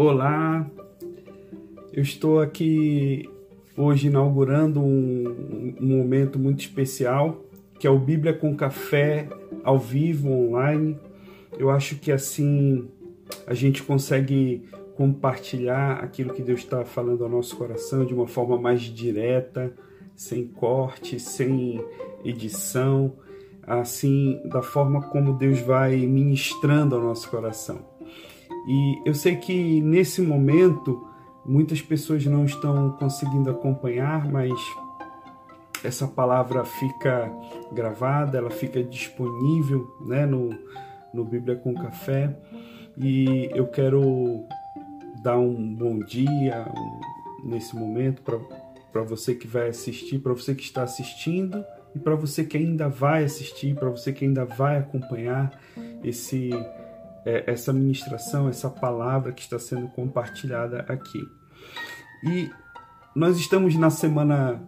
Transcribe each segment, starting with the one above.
Olá, eu estou aqui hoje inaugurando um, um, momento muito especial que é o Bíblia com Café ao vivo online. Eu acho que assim a gente consegue compartilhar aquilo que Deus está falando ao nosso coração de uma forma mais direta, sem corte, sem edição, assim, da forma como Deus vai ministrando ao nosso coração. E eu sei que nesse momento muitas pessoas não estão conseguindo acompanhar, mas essa palavra fica gravada, ela fica disponível né, no, no Bíblia com Café. E eu quero dar um bom dia nesse momento para você que vai assistir, para você que está assistindo e para você que ainda vai assistir, para você que ainda vai acompanhar esse é, essa ministração, essa palavra que está sendo compartilhada aqui. E nós estamos na semana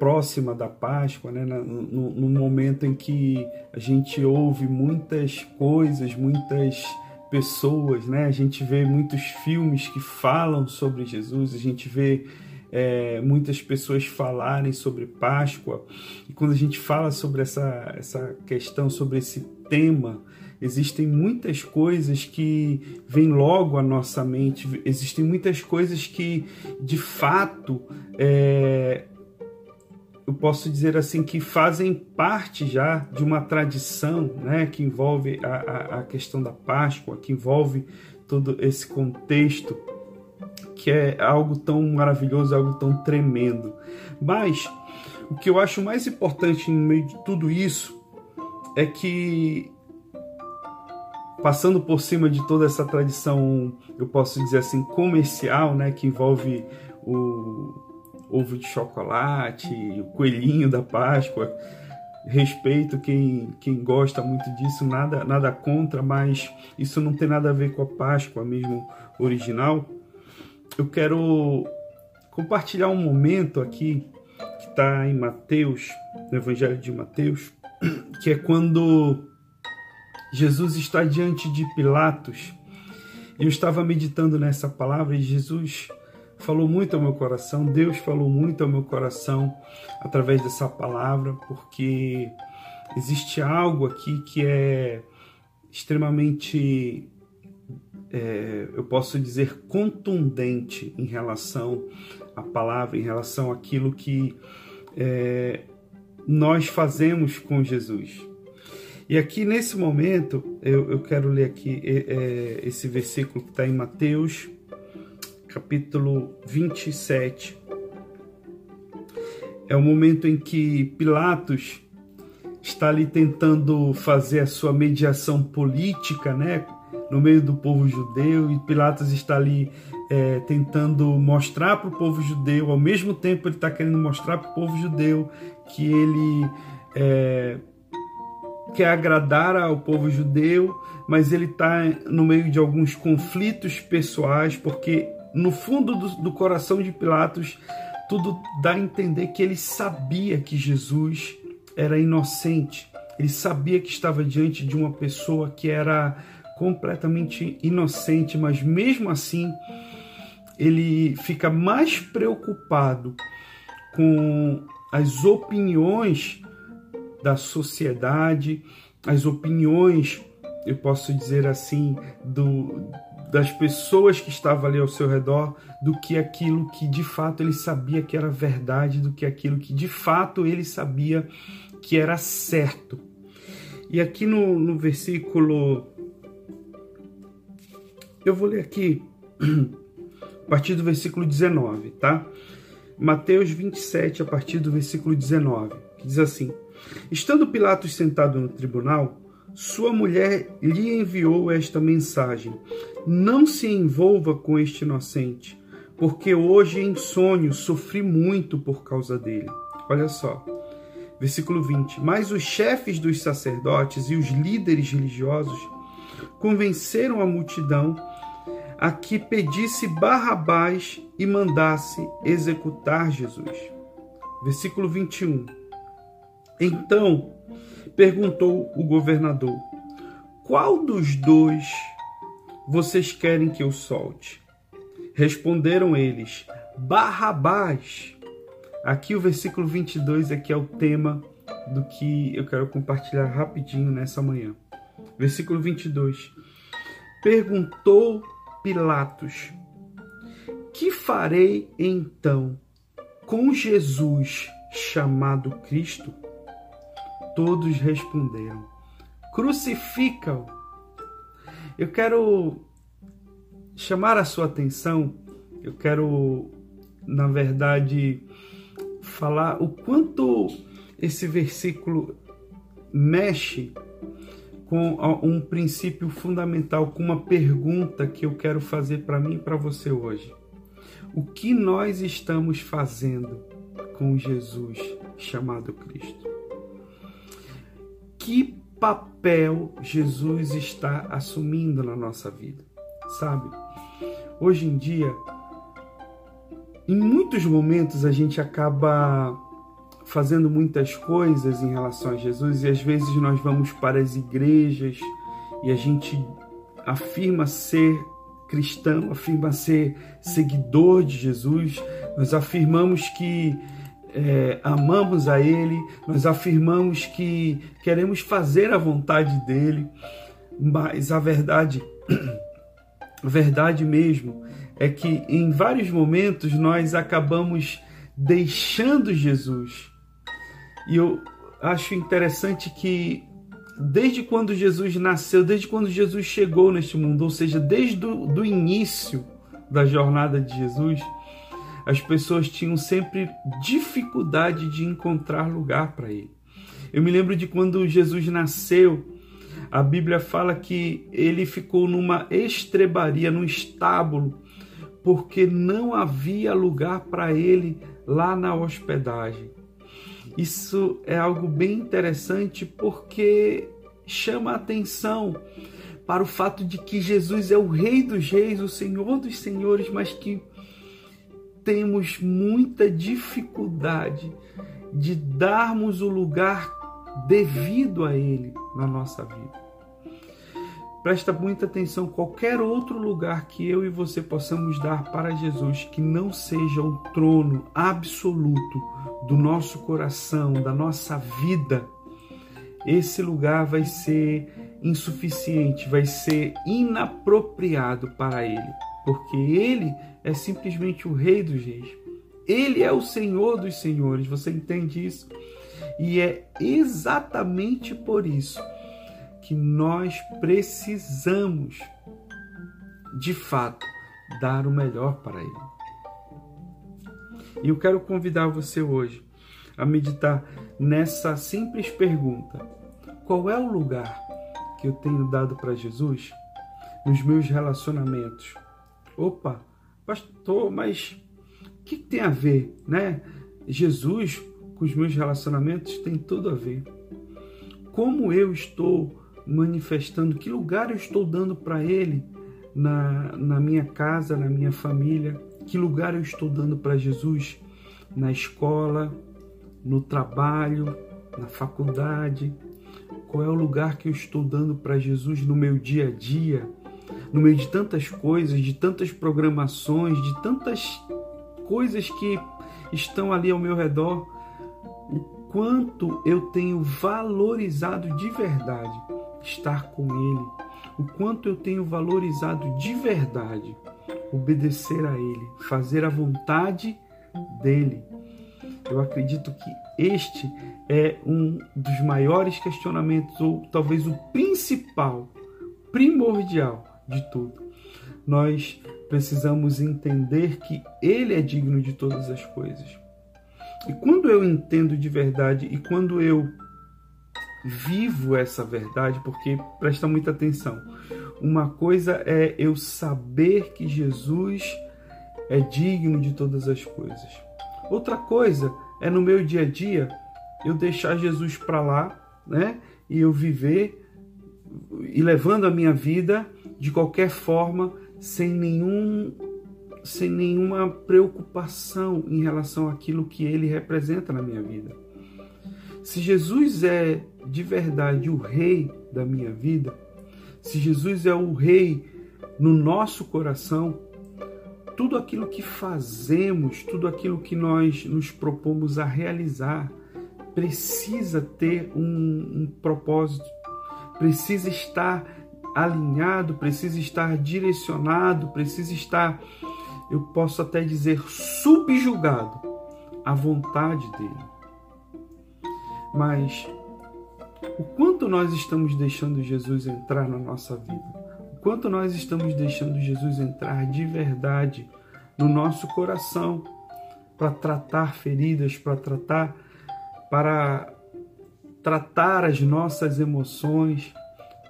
próxima da Páscoa, né? no, no momento em que a gente ouve muitas coisas, muitas pessoas, né? A gente vê muitos filmes que falam sobre Jesus, a gente vê é, muitas pessoas falarem sobre Páscoa. E quando a gente fala sobre essa, essa questão, sobre esse tema, existem muitas coisas que vêm logo à nossa mente, existem muitas coisas que de fato é, eu posso dizer assim que fazem parte já de uma tradição, né, que envolve a, a, a questão da Páscoa, que envolve todo esse contexto que é algo tão maravilhoso, algo tão tremendo. Mas o que eu acho mais importante no meio de tudo isso é que passando por cima de toda essa tradição, eu posso dizer assim, comercial, né, que envolve o ovo de chocolate, o coelhinho da Páscoa. Respeito quem, quem gosta muito disso, nada, nada contra, mas isso não tem nada a ver com a Páscoa mesmo original. Eu quero compartilhar um momento aqui que está em Mateus, no Evangelho de Mateus, que é quando Jesus está diante de Pilatos. Eu estava meditando nessa palavra e Jesus falou muito ao meu coração, Deus falou muito ao meu coração através dessa palavra, porque existe algo aqui que é extremamente, é, eu posso dizer, contundente em relação à palavra, em relação àquilo que é, nós fazemos com Jesus. E aqui nesse momento, eu, eu quero ler aqui é, esse versículo que está em Mateus, capítulo 27. É o momento em que Pilatos está ali tentando fazer a sua mediação política, né, no meio do povo judeu, e Pilatos está ali é, tentando mostrar para o povo judeu, ao mesmo tempo ele está querendo mostrar para o povo judeu que ele é, quer agradar ao povo judeu, mas ele está no meio de alguns conflitos pessoais, porque no fundo do, do coração de Pilatos, tudo dá a entender que ele sabia que Jesus era inocente. Ele sabia que estava diante de uma pessoa que era completamente inocente, mas mesmo assim ele fica mais preocupado com as opiniões da sociedade, as opiniões, eu posso dizer assim, do, das pessoas que estavam ali ao seu redor, do que aquilo que de fato ele sabia que era verdade, do que aquilo que de fato ele sabia que era certo. E aqui no, no versículo. Eu vou ler aqui a partir do versículo 19, tá? Mateus 27, a partir do versículo 19, que diz assim: Estando Pilatos sentado no tribunal, sua mulher lhe enviou esta mensagem: Não se envolva com este inocente, porque hoje em sonho sofri muito por causa dele. Olha só. Versículo 20. Mas os chefes dos sacerdotes e os líderes religiosos convenceram a multidão a que pedisse Barrabás e mandasse executar Jesus. Versículo 21. Então perguntou o governador: Qual dos dois vocês querem que eu solte? Responderam eles: Barrabás. Aqui o versículo 22 aqui é o tema do que eu quero compartilhar rapidinho nessa manhã. Versículo 22. Perguntou Pilatos: Que farei então com Jesus chamado Cristo? Todos responderam: Crucifica-o. Eu quero chamar a sua atenção, eu quero, na verdade, falar o quanto esse versículo mexe com um princípio fundamental, com uma pergunta que eu quero fazer para mim e para você hoje. O que nós estamos fazendo com Jesus chamado Cristo? Que papel Jesus está assumindo na nossa vida? Sabe? Hoje em dia, em muitos momentos a gente acaba fazendo muitas coisas em relação a Jesus e às vezes nós vamos para as igrejas e a gente afirma ser cristão, afirma ser seguidor de Jesus, nós afirmamos que é, amamos a Ele, nós afirmamos que queremos fazer a vontade dele, mas a verdade a verdade mesmo é que em vários momentos nós acabamos deixando Jesus. E eu acho interessante que desde quando Jesus nasceu, desde quando Jesus chegou neste mundo, ou seja, desde o início da jornada de Jesus, as pessoas tinham sempre dificuldade de encontrar lugar para ele. Eu me lembro de quando Jesus nasceu, a Bíblia fala que ele ficou numa estrebaria, num estábulo, porque não havia lugar para ele lá na hospedagem. Isso é algo bem interessante porque chama a atenção para o fato de que Jesus é o Rei dos Reis, o Senhor dos Senhores, mas que temos muita dificuldade de darmos o lugar devido a Ele na nossa vida. Presta muita atenção, qualquer outro lugar que eu e você possamos dar para Jesus que não seja o trono absoluto do nosso coração, da nossa vida, esse lugar vai ser insuficiente, vai ser inapropriado para ele, porque ele é simplesmente o Rei dos Reis. Ele é o Senhor dos Senhores, você entende isso? E é exatamente por isso que nós precisamos, de fato, dar o melhor para Ele. E eu quero convidar você hoje a meditar nessa simples pergunta: qual é o lugar que eu tenho dado para Jesus nos meus relacionamentos? Opa, pastor, mas o que tem a ver, né? Jesus com os meus relacionamentos tem tudo a ver. Como eu estou manifestando, que lugar eu estou dando para Ele na, na minha casa, na minha família, que lugar eu estou dando para Jesus na escola, no trabalho, na faculdade, qual é o lugar que eu estou dando para Jesus no meu dia a dia, no meio de tantas coisas, de tantas programações, de tantas coisas que estão ali ao meu redor, o quanto eu tenho valorizado de verdade estar com Ele, o quanto eu tenho valorizado de verdade obedecer a Ele, fazer a vontade dele. Eu acredito que este é um dos maiores questionamentos, ou talvez o principal, primordial de tudo. Nós precisamos entender que Ele é digno de todas as coisas. E quando eu entendo de verdade e quando eu vivo essa verdade, porque presta muita atenção. Uma coisa é eu saber que Jesus é digno de todas as coisas. Outra coisa é no meu dia a dia eu deixar Jesus para lá, né? E eu viver e levando a minha vida de qualquer forma, sem nenhum sem nenhuma preocupação em relação àquilo que ele representa na minha vida. Se Jesus é de verdade o rei da minha vida, se Jesus é o rei no nosso coração tudo aquilo que fazemos, tudo aquilo que nós nos propomos a realizar, precisa ter um, um propósito, precisa estar alinhado, precisa estar direcionado, precisa estar, eu posso até dizer, subjugado à vontade dele. Mas o quanto nós estamos deixando Jesus entrar na nossa vida? O quanto nós estamos deixando Jesus entrar de verdade no nosso coração para tratar feridas, para tratar para tratar as nossas emoções,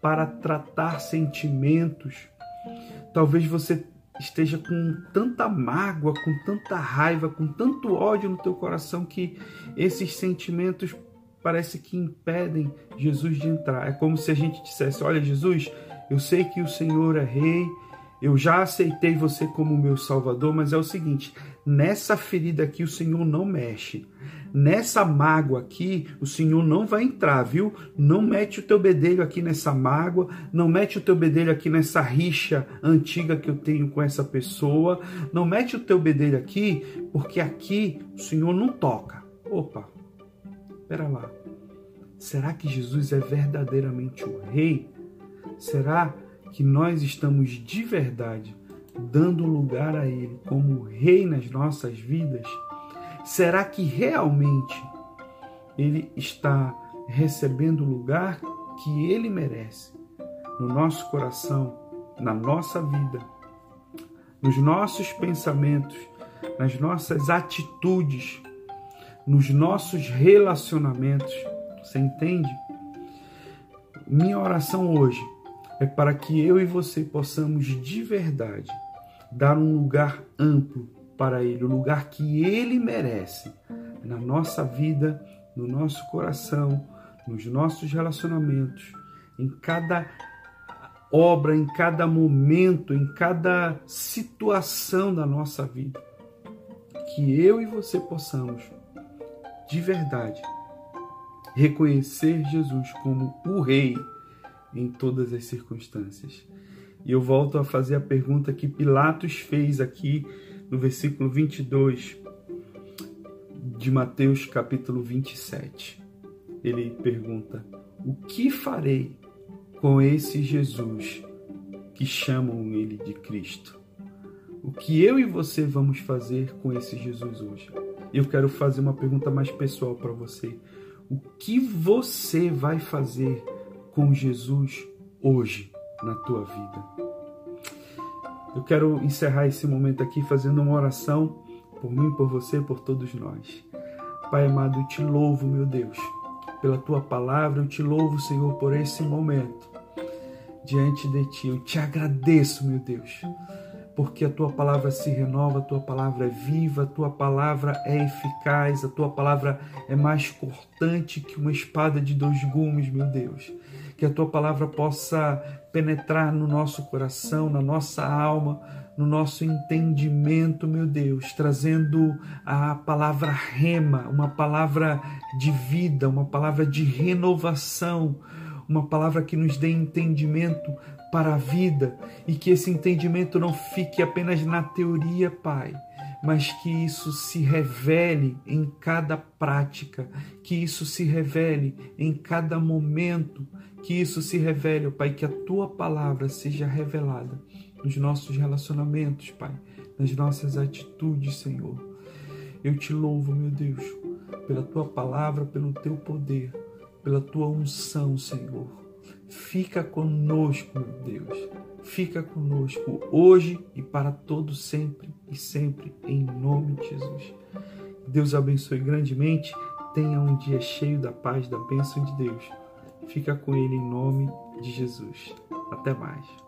para tratar sentimentos. Talvez você esteja com tanta mágoa, com tanta raiva, com tanto ódio no teu coração que esses sentimentos parece que impedem Jesus de entrar. É como se a gente dissesse: Olha, Jesus, eu sei que o Senhor é rei, eu já aceitei você como meu salvador, mas é o seguinte: nessa ferida aqui o Senhor não mexe. Nessa mágoa aqui, o Senhor não vai entrar, viu? Não mete o teu bedelho aqui nessa mágoa, não mete o teu bedelho aqui nessa rixa antiga que eu tenho com essa pessoa, não mete o teu bedelho aqui, porque aqui o Senhor não toca. Opa, Espera lá. Será que Jesus é verdadeiramente o Rei? Será que nós estamos de verdade dando lugar a Ele como Rei nas nossas vidas? Será que realmente Ele está recebendo o lugar que Ele merece no nosso coração, na nossa vida, nos nossos pensamentos, nas nossas atitudes? nos nossos relacionamentos. Você entende? Minha oração hoje é para que eu e você possamos de verdade dar um lugar amplo para Ele, o lugar que Ele merece na nossa vida, no nosso coração, nos nossos relacionamentos, em cada obra, em cada momento, em cada situação da nossa vida. Que eu e você possamos de verdade reconhecer Jesus como o Rei em todas as circunstâncias. E eu volto a fazer a pergunta que Pilatos fez aqui no versículo 22 de Mateus capítulo 27. Ele pergunta: O que farei com esse Jesus que chamam ele de Cristo? O que eu e você vamos fazer com esse Jesus hoje? eu quero fazer uma pergunta mais pessoal para você. O que você vai fazer com Jesus hoje na tua vida? Eu quero encerrar esse momento aqui fazendo uma oração por mim, por você, por todos nós. Pai amado, eu te louvo, meu Deus, pela tua palavra, eu te louvo, Senhor, por esse momento diante de ti. Eu te agradeço, meu Deus porque a tua palavra se renova, a tua palavra é viva, a tua palavra é eficaz, a tua palavra é mais cortante que uma espada de dois gumes, meu Deus. Que a tua palavra possa penetrar no nosso coração, na nossa alma, no nosso entendimento, meu Deus, trazendo a palavra rema, uma palavra de vida, uma palavra de renovação, uma palavra que nos dê entendimento para a vida e que esse entendimento não fique apenas na teoria, Pai, mas que isso se revele em cada prática, que isso se revele em cada momento, que isso se revele, Pai, que a tua palavra seja revelada nos nossos relacionamentos, Pai, nas nossas atitudes, Senhor. Eu te louvo, meu Deus, pela tua palavra, pelo teu poder, pela tua unção, Senhor Fica conosco, meu Deus. Fica conosco hoje e para todo sempre e sempre, em nome de Jesus. Deus abençoe grandemente. Tenha um dia cheio da paz, da bênção de Deus. Fica com Ele em nome de Jesus. Até mais.